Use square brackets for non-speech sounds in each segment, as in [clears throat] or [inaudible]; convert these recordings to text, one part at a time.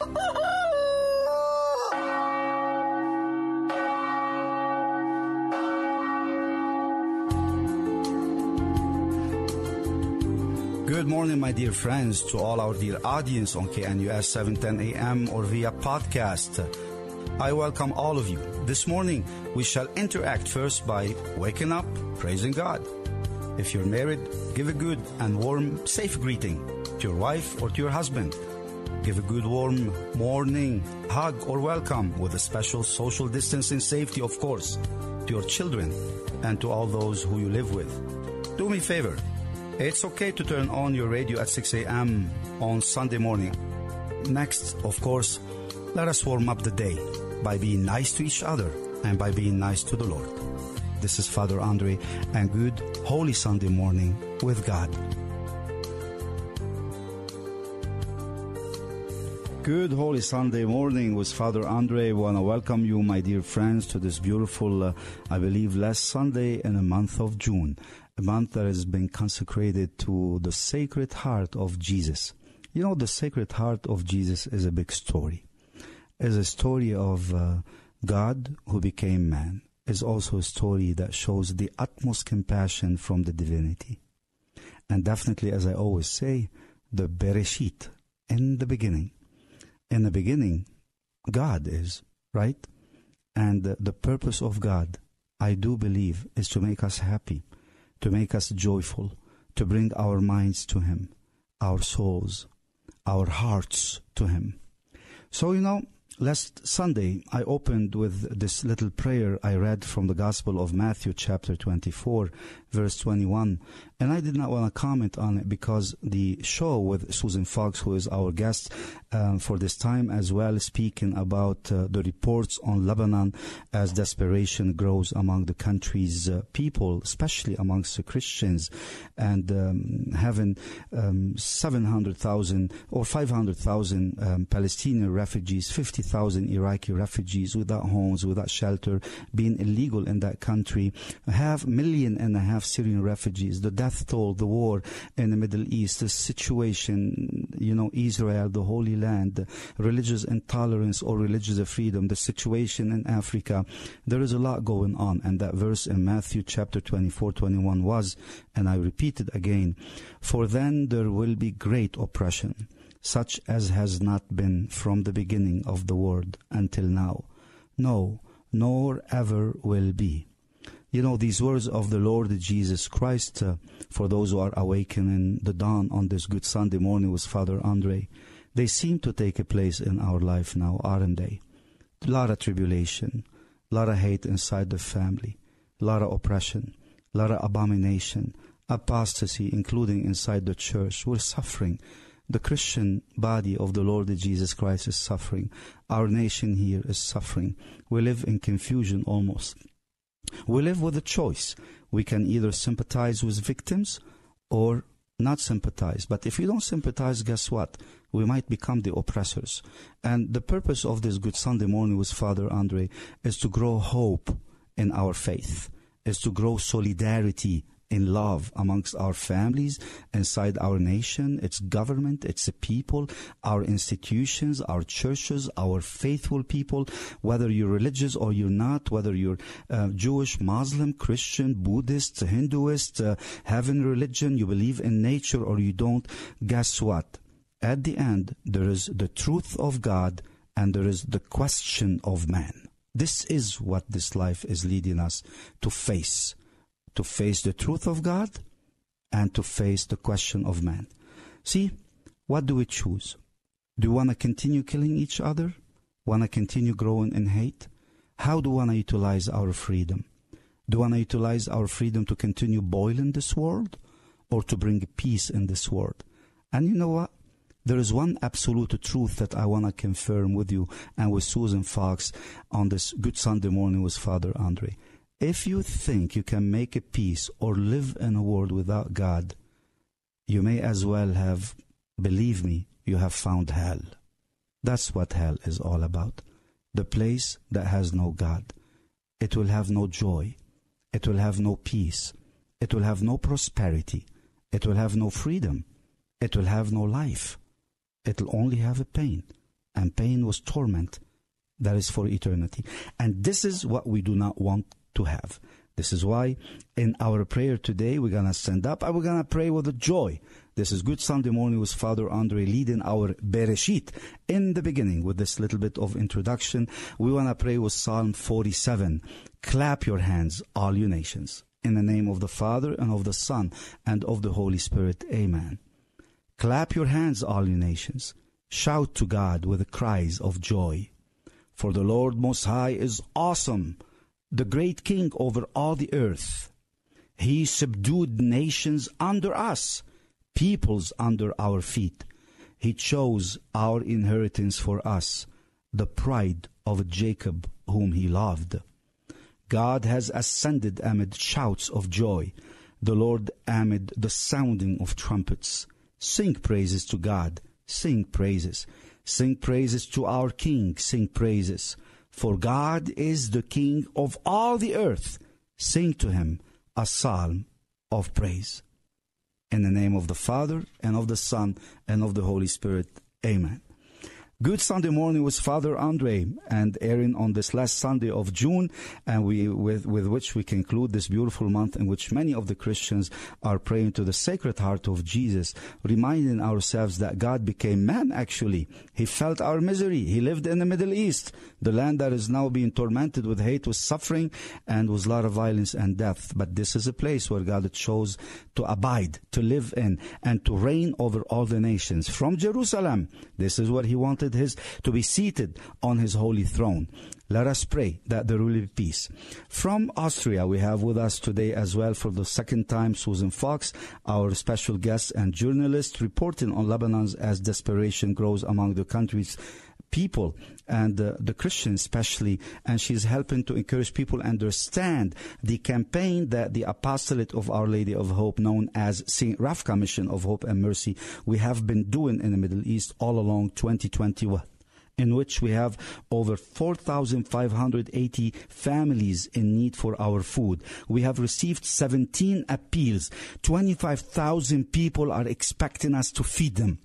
Good morning, my dear friends, to all our dear audience on KNUS 710 AM or via podcast. I welcome all of you. This morning, we shall interact first by waking up, praising God. If you're married, give a good and warm, safe greeting to your wife or to your husband. Give a good warm morning hug or welcome with a special social distancing safety, of course, to your children and to all those who you live with. Do me a favor. It's okay to turn on your radio at 6 a.m. on Sunday morning. Next, of course, let us warm up the day by being nice to each other and by being nice to the Lord. This is Father Andre and good Holy Sunday morning with God. Good Holy Sunday morning with Father Andre. I want to welcome you, my dear friends, to this beautiful, uh, I believe, last Sunday in the month of June, a month that has been consecrated to the Sacred Heart of Jesus. You know, the Sacred Heart of Jesus is a big story. It's a story of uh, God who became man. It's also a story that shows the utmost compassion from the divinity. And definitely, as I always say, the Bereshit, in the beginning in the beginning, God is, right? And the, purpose of God, I do believe, is to make us happy, to make us joyful, to bring our minds to Him, our souls, our hearts to Him. So, you know, last Sunday I opened with this little prayer I read from the Gospel of Matthew, chapter 24, verse 21. And I did not want to comment on it because the show with Susan Fox, who is our guest um, for this time as well, speaking about uh, the reports on Lebanon as desperation grows among the country's uh, people, especially amongst the Christians, and um, having um, 700,000 or 500,000 um, Palestinian refugees, 50,000 Iraqi refugees without homes, without shelter, being illegal in that country, have million and a half Syrian refugees, the death toll, the war in the Middle East, the situation, you know, Israel, the Holy Land, religious intolerance or religious freedom, the situation in Africa. There is a lot going on. And that verse in Matthew chapter 24, 21 was, and I repeat it again, for then there will be great oppression, such as has not been from the beginning of the world until now. No, nor ever will be you know, these words of the Lord Jesus Christ, uh, for those who are awakening the dawn on this Good Sunday morning with Father Andre, they seem to take a place in our life now, aren't they? A lot of tribulation, a lot of hate inside the family, a lot of oppression, a lot of abomination, apostasy, including inside the church. We're suffering. The Christian body of the Lord Jesus Christ is suffering. Our nation here is suffering. We live in confusion almost. We live with a choice. We can either sympathize with victims or not sympathize. But if we don't sympathize, guess what? We might become the oppressors. And the purpose of this Good Sunday morning with Father Andre is to grow hope in our faith, is to grow solidarity in love amongst our families, inside our nation, its government, its people, our institutions, our churches, our faithful people, whether you're religious or you're not, whether you're uh, Jewish, Muslim, Christian, Buddhist, Hinduist, uh, heaven religion, you believe in nature or you don't, guess what? At the end, there is the truth of God and there is the question of man. This is what this life is leading us to face to face the truth of God and to face the question of man. See, what do we choose? Do we want to continue killing each other? Want to continue growing in hate? How do we want to utilize our freedom? Do we want to utilize our freedom to continue boiling this world or to bring peace in this world? And you know what? there is one absolute truth that I want to confirm with you and with Susan Fox on this Good Sunday morning with Father Andre. If you think you can make a peace or live in a world without God, you may as well have, believe me, you have found hell. That's what hell is all about. The place that has no God. It will have no joy. It will have no peace. It will have no prosperity. It will have no freedom. It will have no life. It will only have a pain. And pain was torment that is for eternity. And this is what we do not want to have. This is why in our prayer today we're going to stand up and we're going to pray with a joy. This is Good Sunday morning with Father Andre leading our Bereshit. In the beginning, with this little bit of introduction, we want to pray with Psalm 47. Clap your hands, all you nations. In the name of the Father and of the Son and of the Holy Spirit. Amen. Clap your hands, all you nations. Shout to God with the cries of joy. For the Lord Most High is awesome the great king over all the earth. He subdued nations under us, peoples under our feet. He chose our inheritance for us, the pride of Jacob, whom he loved. God has ascended amid shouts of joy, the Lord amid the sounding of trumpets. Sing praises to God, sing praises. Sing praises to our King, sing praises. For God is the King of all the earth. Sing to him a psalm of praise. In the name of the Father, and of the Son, and of the Holy Spirit. Amen. Good Sunday morning with Father Andre and Erin on this last Sunday of June, and we with with which we conclude this beautiful month in which many of the Christians are praying to the Sacred Heart of Jesus, reminding ourselves that God became man. Actually, He felt our misery. He lived in the Middle East, the land that is now being tormented with hate, with suffering, and with a lot of violence and death. But this is a place where God chose to abide, to live in, and to reign over all the nations from Jerusalem. This is what He wanted his to be seated on his holy throne. Let us pray that there will be peace. From Austria, we have with us today as well for the second time Susan Fox, our special guest and journalist, reporting on Lebanon's as desperation grows among the country's people and uh, the Christians especially, and she's helping to encourage people understand the campaign that the apostolate of Our Lady of Hope, known as St. Rafka Mission of Hope and Mercy, we have been doing in the Middle East all along 2021 in which we have over 4,580 families in need for our food. We have received 17 appeals. 25,000 people are expecting us to feed them.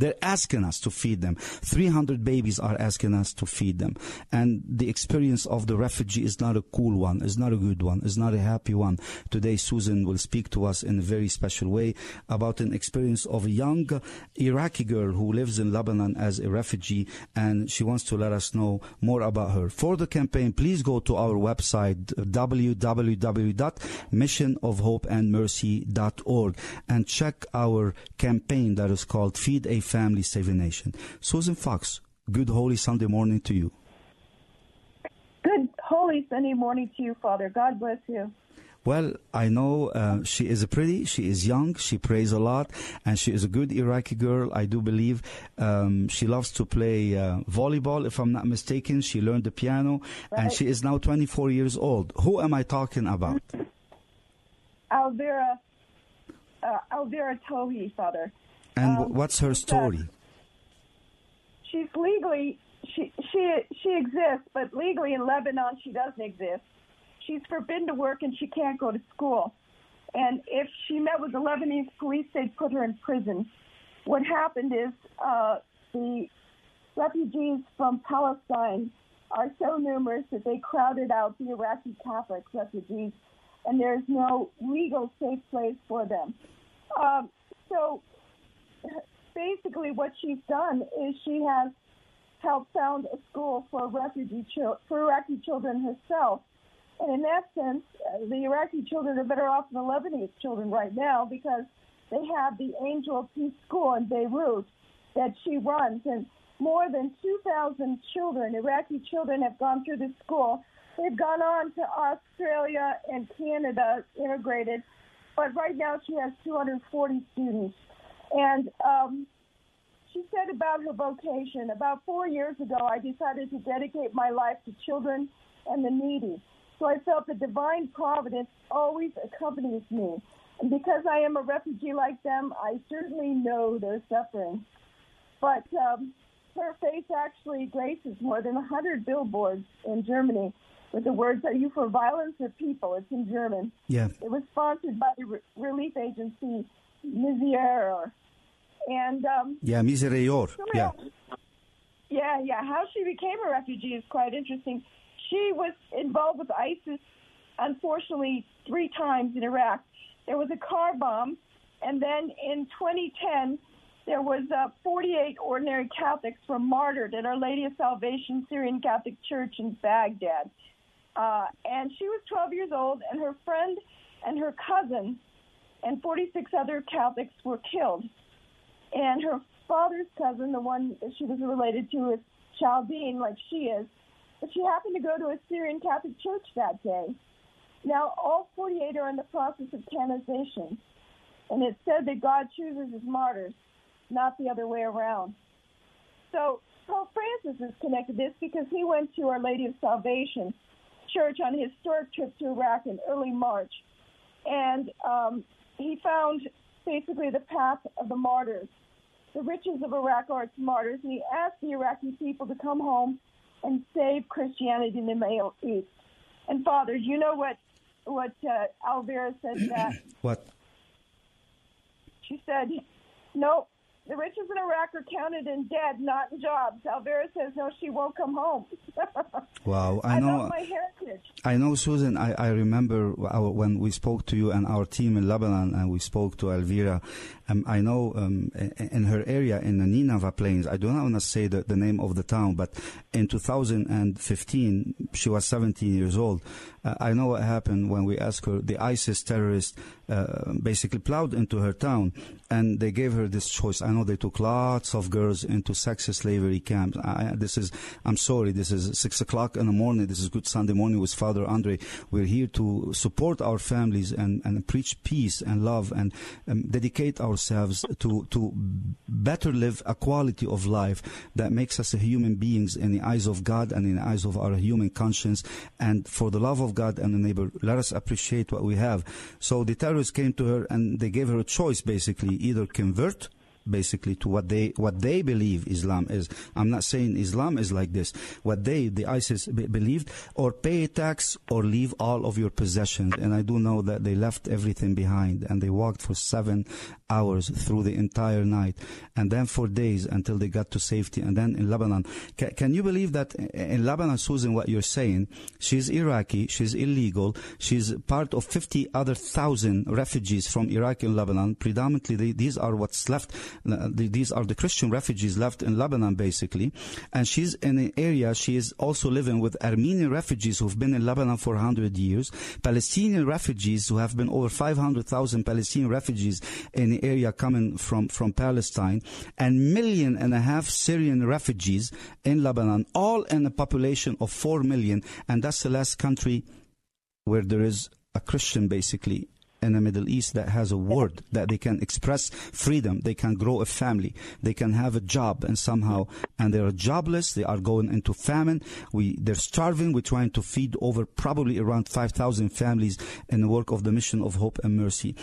They're asking us to feed them. 300 babies are asking us to feed them. And the experience of the refugee is not a cool one, is not a good one, is not a happy one. Today, Susan will speak to us in a very special way about an experience of a young Iraqi girl who lives in Lebanon as a refugee, and she wants to let us know more about her. For the campaign, please go to our website, www.missionofhopeandmercy.org, and check our campaign that is called Feed a family save a nation. Susan Fox, good Holy Sunday morning to you. Good Holy Sunday morning to you, Father. God bless you. Well, I know uh, she is pretty, she is young, she prays a lot, and she is a good Iraqi girl. I do believe um, she loves to play uh, volleyball, if I'm not mistaken. She learned the piano, right. and she is now 24 years old. Who am I talking about? Alvira, uh, Alvira Tohi, Father. And um, what's her story? She's legally she she she exists, but legally in Lebanon she doesn't exist. She's forbidden to work and she can't go to school. And if she met with the Lebanese police, they'd put her in prison. What happened is uh, the refugees from Palestine are so numerous that they crowded out the Iraqi Catholic refugees, and there's no legal safe place for them. Um, so basically what she's done is she has helped found a school for refugee children, for Iraqi children herself. And in that sense, uh, the Iraqi children are better off than the Lebanese children right now because they have the Angel of Peace School in Beirut that she runs. And more than 2,000 children, Iraqi children, have gone through this school. They've gone on to Australia and Canada integrated. But right now she has 240 students. And um, she said about her vocation, about four years ago, I decided to dedicate my life to children and the needy. So I felt the divine providence always accompanies me. And because I am a refugee like them, I certainly know their suffering. But um, her face actually graces more than 100 billboards in Germany with the words, Are you for violence or people? It's in German. Yeah. It was sponsored by the re- relief agency Miserer. And um, Yeah, Misereor. Yeah. yeah, yeah. How she became a refugee is quite interesting. She was involved with ISIS, unfortunately, three times in Iraq. There was a car bomb, and then in 2010, there was uh, 48 ordinary Catholics were martyred at Our Lady of Salvation Syrian Catholic Church in Baghdad. Uh, and she was 12 years old, and her friend and her cousin and 46 other Catholics were killed. And her father's cousin, the one that she was related to, is Chaldean, like she is. But she happened to go to a Syrian Catholic church that day. Now, all 48 are in the process of canonization. And it said that God chooses his martyrs, not the other way around. So Pope Francis is connected to this because he went to Our Lady of Salvation Church on a historic trip to Iraq in early March. And um, he found basically the path of the martyrs. The riches of Iraq are its martyrs, and he asked the Iraqi people to come home and save Christianity in the Middle East. And Father, you know what what uh, Alvira said that? [clears throat] What? She said, "No, the riches in Iraq are counted in dead, not in jobs." Alvira says, "No, she won't come home." [laughs] Wow, I I know. my heritage. I know, Susan. I, I remember our, when we spoke to you and our team in Lebanon, and we spoke to Elvira. Um, I know um, in, in her area in the Nineveh Plains. I do not want to say the, the name of the town, but in 2015, she was 17 years old. Uh, I know what happened when we asked her. The ISIS terrorists uh, basically plowed into her town, and they gave her this choice. I know they took lots of girls into sex slavery camps. I, this is. I'm sorry. This is six o'clock in the morning. This is Good Sunday morning with Father Andre. We're here to support our families and, and preach peace and love and um, dedicate ourselves to to better live a quality of life that makes us human beings in the eyes of God and in the eyes of our human conscience. And for the love of God and the neighbor, let us appreciate what we have. So the terrorists came to her and they gave her a choice, basically, either convert basically to what they what they believe Islam is. I'm not saying Islam is like this. What they the ISIS be- believed, or pay a tax or leave all of your possessions. And I do know that they left everything behind and they walked for seven hours through the entire night, and then for days until they got to safety. And then in Lebanon, Ca can you believe that in Lebanon, Susan, what you're saying? She's Iraqi. She's illegal. She's part of 50 other thousand refugees from Iraq and Lebanon. Predominantly, they, these are what's left Uh, these are the Christian refugees left in Lebanon, basically. And she's in an area, she is also living with Armenian refugees who've been in Lebanon for 100 years, Palestinian refugees who have been over 500,000 Palestinian refugees in the area coming from, from Palestine, and million and a half Syrian refugees in Lebanon, all in a population of 4 million. And that's the last country where there is a Christian, basically, in the Middle East that has a word that they can express freedom, they can grow a family, they can have a job, and somehow, and they're jobless, they are going into famine. We they're starving. We're trying to feed over probably around five thousand families in the work of the mission of hope and mercy.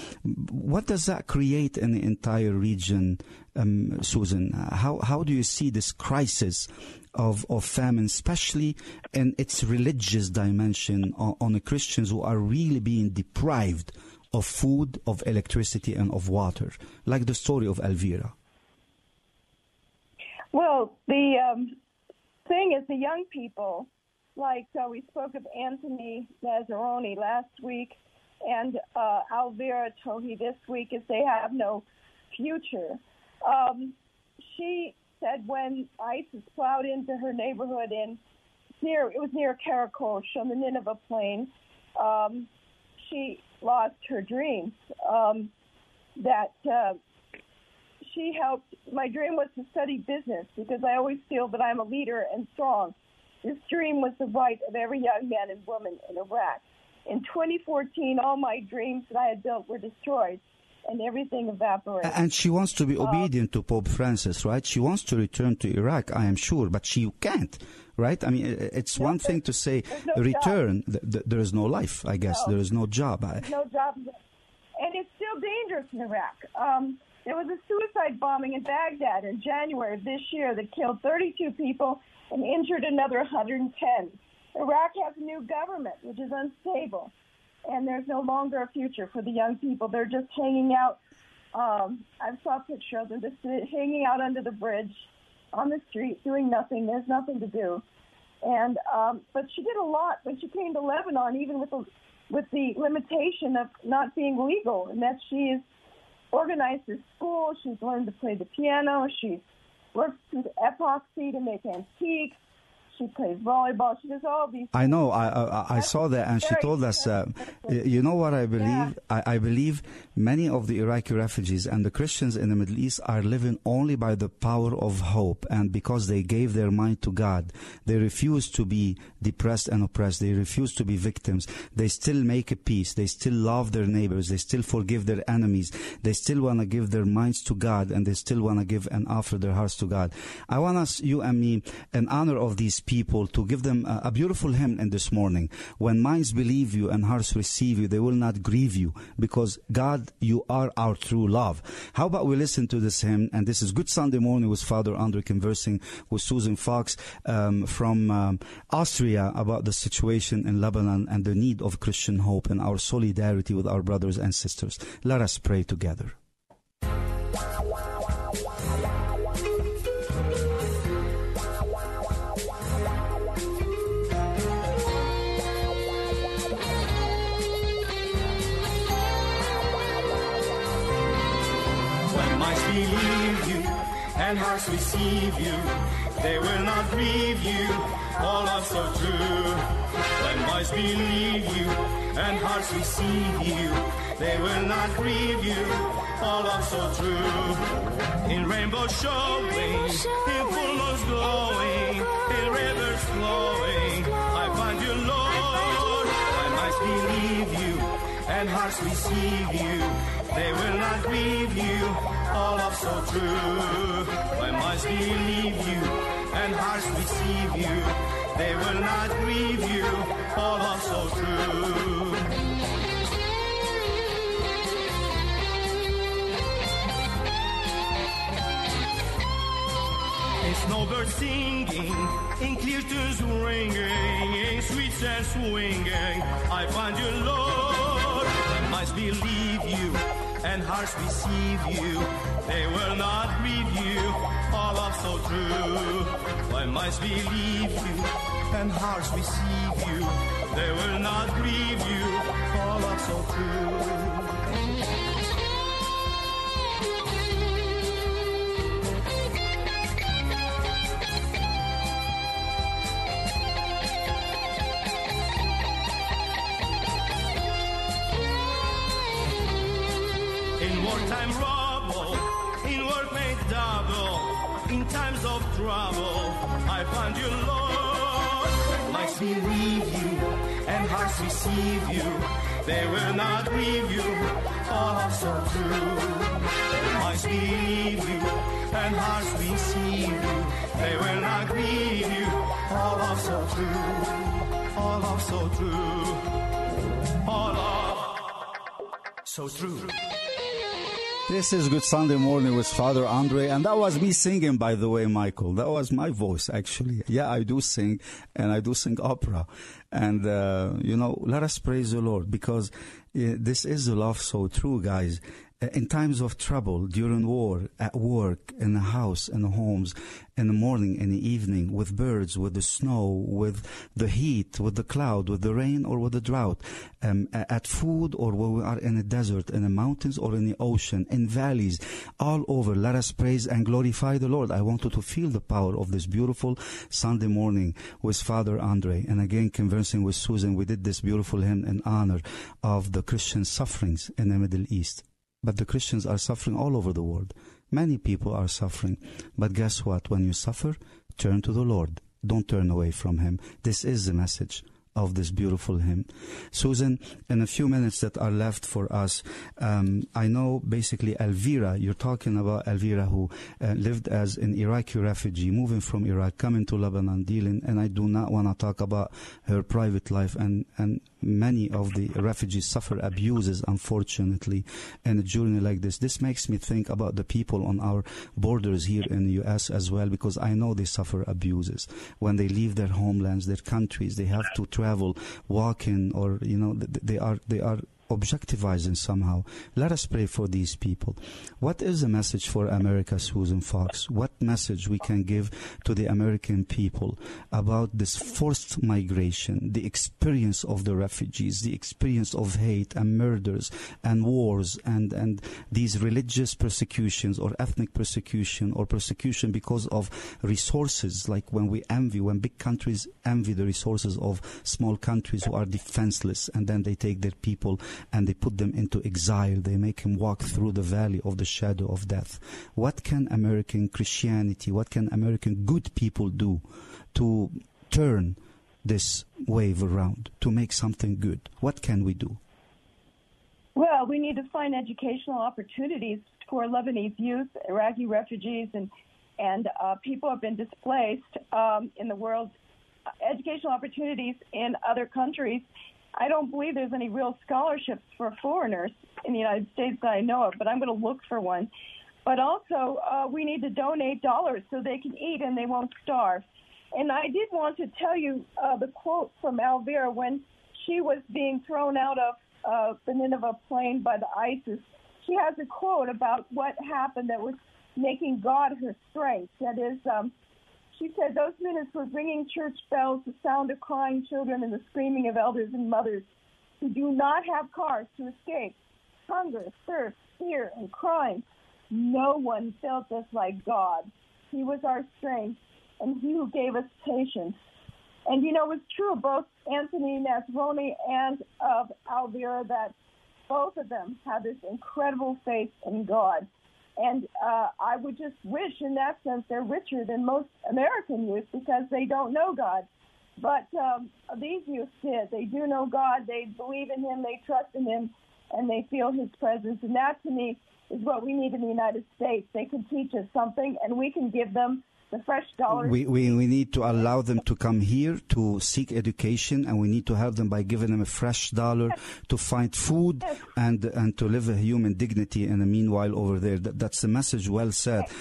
What does that create in the entire region, um, Susan? How how do you see this crisis? Of, of famine, especially in its religious dimension on, on the Christians who are really being deprived of food, of electricity, and of water, like the story of Elvira? Well, the um, thing is, the young people, like uh, we spoke of Anthony Lazzaroni last week and uh, Alvira Tohi this week, is they have no future. Um, she said when ISIS plowed into her neighborhood in near it was near Karakosh on the Nineveh Plain, um, she lost her dreams. Um, that uh, she helped. My dream was to study business because I always feel that I'm a leader and strong. This dream was the right of every young man and woman in Iraq. In 2014, all my dreams that I had built were destroyed. And everything evaporates. And she wants to be obedient to Pope Francis, right? She wants to return to Iraq, I am sure, but she can't, right? I mean, it's No, one thing to say no return. Th- th- there is no life, I guess. No. There is no job. I, no job. and it's still dangerous in Iraq. Um, there was a suicide bombing in Baghdad in January of this year that killed 32 people and injured another 110. Iraq has a new government, which is unstable, and there's no longer a future for the young people. They're just hanging out. Um, I saw a picture of them just hanging out under the bridge on the street, doing nothing. There's nothing to do. And um, but she did a lot when she came to Lebanon, even with the with the limitation of not being legal, and that she's organized a school. She's learned to play the piano. She's worked with epoxy to make antiques. She plays volleyball. She does all these. I know. I I, I saw that, and she told us. Uh, you know what I believe? Yeah. I, I believe many of the Iraqi refugees and the Christians in the Middle East are living only by the power of hope, and because they gave their mind to God, they refuse to be depressed and oppressed. They refuse to be victims. They still make a peace. They still love their neighbors. They still forgive their enemies. They still want to give their minds to God, and they still want to give and offer their hearts to God. I want us, you and me, in honor of these people, to give them a, a beautiful hymn in this morning. When minds believe you and hearts receive you, they will not grieve you, because God, you are our true love. How about we listen to this hymn? And this is Good Sunday morning with Father Andre conversing with Susan Fox um, from um, Austria about the situation in Lebanon and the need of Christian hope and our solidarity with our brothers and sisters. Let us pray together. And hearts receive you, they will not grieve you. All love so true. When minds believe you and hearts receive you, they will not grieve you. All love so true. In rainbow showing, in full moons glowing, in rivers flowing, I find you, Lord. When minds believe you and hearts receive you, they will not grieve you. All love so true. When minds believe you and hearts receive you, they will not grieve you. All love so true. Snowbirds singing, in clear tunes ringing, in sweet sounds swinging, I find you, Lord. When minds believe you and hearts receive you, they will not grieve you. All of so true. When minds believe you and hearts receive you, they will not grieve you. All of so true. Trouble, I find you, Lord. Minds believe you and hearts receive you, they will not grieve you, all are so true. Minds believe you and hearts receive you, they will not grieve you, all are so true, all are so true, all are so true. This is Good Sunday Morning with Father Andre, and that was me singing, by the way, Michael. That was my voice, actually. Yeah, I do sing, and I do sing opera. And, uh, you know, let us praise the Lord, because uh, this is love so true, guys. Uh, In times of trouble, during war, at work, in the house, in the homes, in the morning, in the evening, with birds, with the snow, with the heat, with the cloud, with the rain, or with the drought, um, at food, or when we are in the desert, in the mountains, or in the ocean, in valleys, all over. Let us praise and glorify the Lord. I want you to feel the power of this beautiful Sunday morning with Father Andre, and again conversing with Susan. We did this beautiful hymn in honor of the Christian sufferings in the Middle East. But the Christians are suffering all over the world. Many people are suffering. But guess what? When you suffer, turn to the Lord. Don't turn away from Him. This is the message of this beautiful hymn. Susan, in a few minutes that are left for us, um, I know basically Elvira, you're talking about Elvira who uh, lived as an Iraqi refugee, moving from Iraq, coming to Lebanon, dealing, and I do not want to talk about her private life and, and many of the refugees suffer abuses, unfortunately, in a journey like this. This makes me think about the people on our borders here in the U.S. as well, because I know they suffer abuses. When they leave their homelands, their countries, they have to travel, walking, or, you know, they are, they are objectivizing somehow. Let us pray for these people. What is the message for America, Susan Fox? What message we can give to the American people about this forced migration, the experience of the refugees, the experience of hate and murders and wars and, and these religious persecutions or ethnic persecution or persecution because of resources, like when we envy, when big countries envy the resources of small countries who are defenseless and then they take their people and they put them into exile. They make him walk through the valley of the shadow of death. What can American Christianity, what can American good people do to turn this wave around, to make something good? What can we do? Well, we need to find educational opportunities for Lebanese youth, Iraqi refugees, and and uh, people have been displaced um, in the world. Educational opportunities in other countries I don't believe there's any real scholarships for foreigners in the United States that I know of, but I'm going to look for one. But also, uh, we need to donate dollars so they can eat and they won't starve. And I did want to tell you uh, the quote from Elvira when she was being thrown out of uh, the Nineveh plain by the ISIS. She has a quote about what happened that was making God her strength. That is, um, she said those minutes were ringing church bells, the sound of crying children, and the screaming of elders and mothers who do not have cars to escape. Hunger, thirst, fear, and crime. No one felt us like God. He was our strength, and He who gave us patience. And you know, it's true, of both Anthony Nasroni and of Elvira, that both of them have this incredible faith in God. And uh, I would just wish, in that sense, they're richer than most American youth because they don't know God. But um, these youth did. They do know God. They believe in Him. They trust in Him, and they feel His presence. And that, to me, is what we need in the United States. They can teach us something, and we can give them the fresh dollars. We, we, we need to allow them to come here to seek education, and we need to help them by giving them a fresh dollar yes. to find food yes. and and to live a human dignity. in the meanwhile, over there, that, that's the message. Well said. Yes.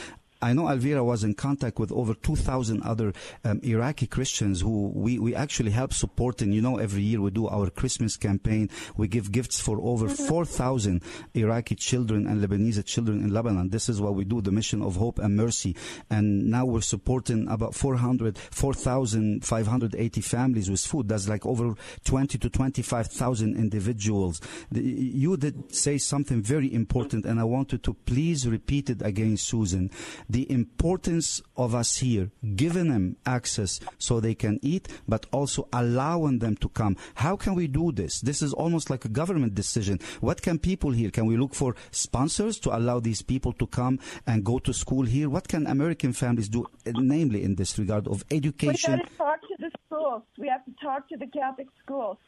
I know Elvira was in contact with over 2,000 other um, Iraqi Christians who we, we actually help supporting. You know, every year we do our Christmas campaign. We give gifts for over mm-hmm. 4,000 Iraqi children and Lebanese children in Lebanon. This is what we do, the mission of hope and mercy. And now we're supporting about 400, 4,580 families with food. That's like over 20 to 25,000 individuals. The, you did say something very important, and I wanted to please repeat it again, Susan the importance of us here, giving them access so they can eat, but also allowing them to come. How can we do this? This is almost like a government decision. What can people here? Can we look for sponsors to allow these people to come and go to school here? What can American families do, namely in this regard of education? We have to talk to the schools. We have to talk to the Catholic schools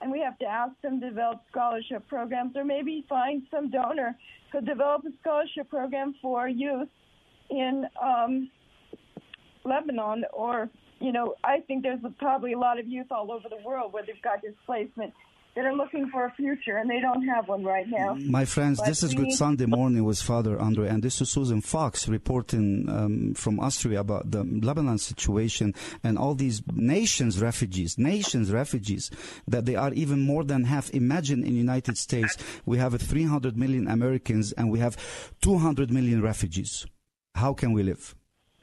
and we have to ask them to develop scholarship programs or maybe find some donor to develop a scholarship program for youth in um, Lebanon, or you know, I think there's probably a lot of youth all over the world where they've got displacement that are looking for a future and they don't have one right now. My friends, but this is Good Sunday Morning with Father Andre, and this is Susan Fox reporting um, from Austria about the Lebanon situation and all these nations refugees, nations refugees, that they are even more than half. Imagine in the United States, we have 300 million Americans and we have 200 million refugees. How can we live?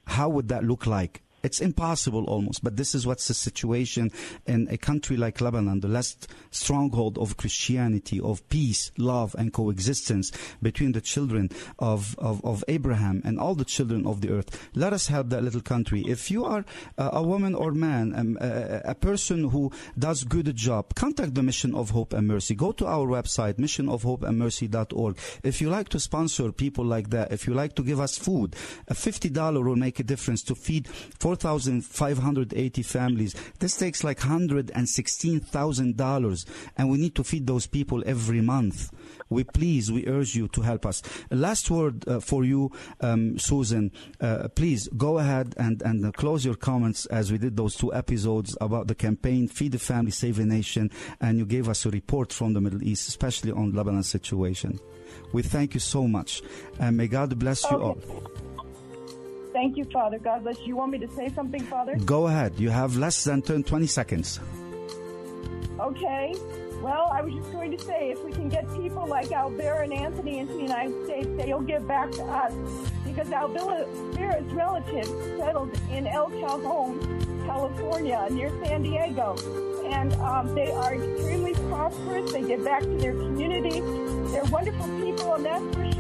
How would that look like? It's impossible almost, but this is what's the situation in a country like Lebanon, the last stronghold of Christianity, of peace, love, and coexistence between the children of, of, of Abraham and all the children of the earth. Let us help that little country. If you are a woman or man, um, a, a person who does good job, contact the Mission of Hope and Mercy. Go to our website, missionofhopeandmercy.org. If you like to sponsor people like that, if you like to give us food, a $50 will make a difference to feed 4,580 families. This takes like $116,000 and we need to feed those people every month. We please, we urge you to help us. Last word uh, for you, um, Susan. Uh, please go ahead and, and close your comments as we did those two episodes about the campaign Feed the Family, Save the Nation, and you gave us a report from the Middle East, especially on Lebanon's situation. We thank you so much, and may God bless you all. Thank you, Father. God bless you. You want me to say something, Father? Go ahead. You have less than 10, 20 seconds. Okay. Well, I was just going to say, if we can get people like Albert and Anthony into the United States, they'll give back to us. Because Albert's relatives settled in El Cajon, California, near San Diego. And um, they are extremely prosperous. They give back to their community. They're wonderful people, and that's for she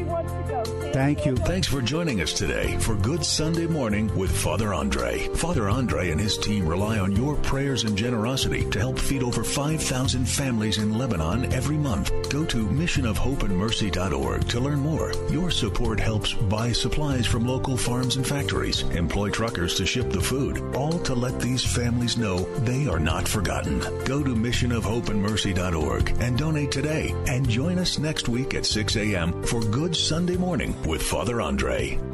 Thank you. Thanks for joining us today for Good Sunday Morning with Father Andre. Father Andre and his team rely on your prayers and generosity to help feed over 5,000 families in Lebanon every month. Go to missionofhopeandmercy.org to learn more. Your support helps buy supplies from local farms and factories, employ truckers to ship the food, all to let these families know they are not forgotten. Go to missionofhopeandmercy.org and donate today and join us next week at 6 a.m. for Good Sunday Morning with Father Andre.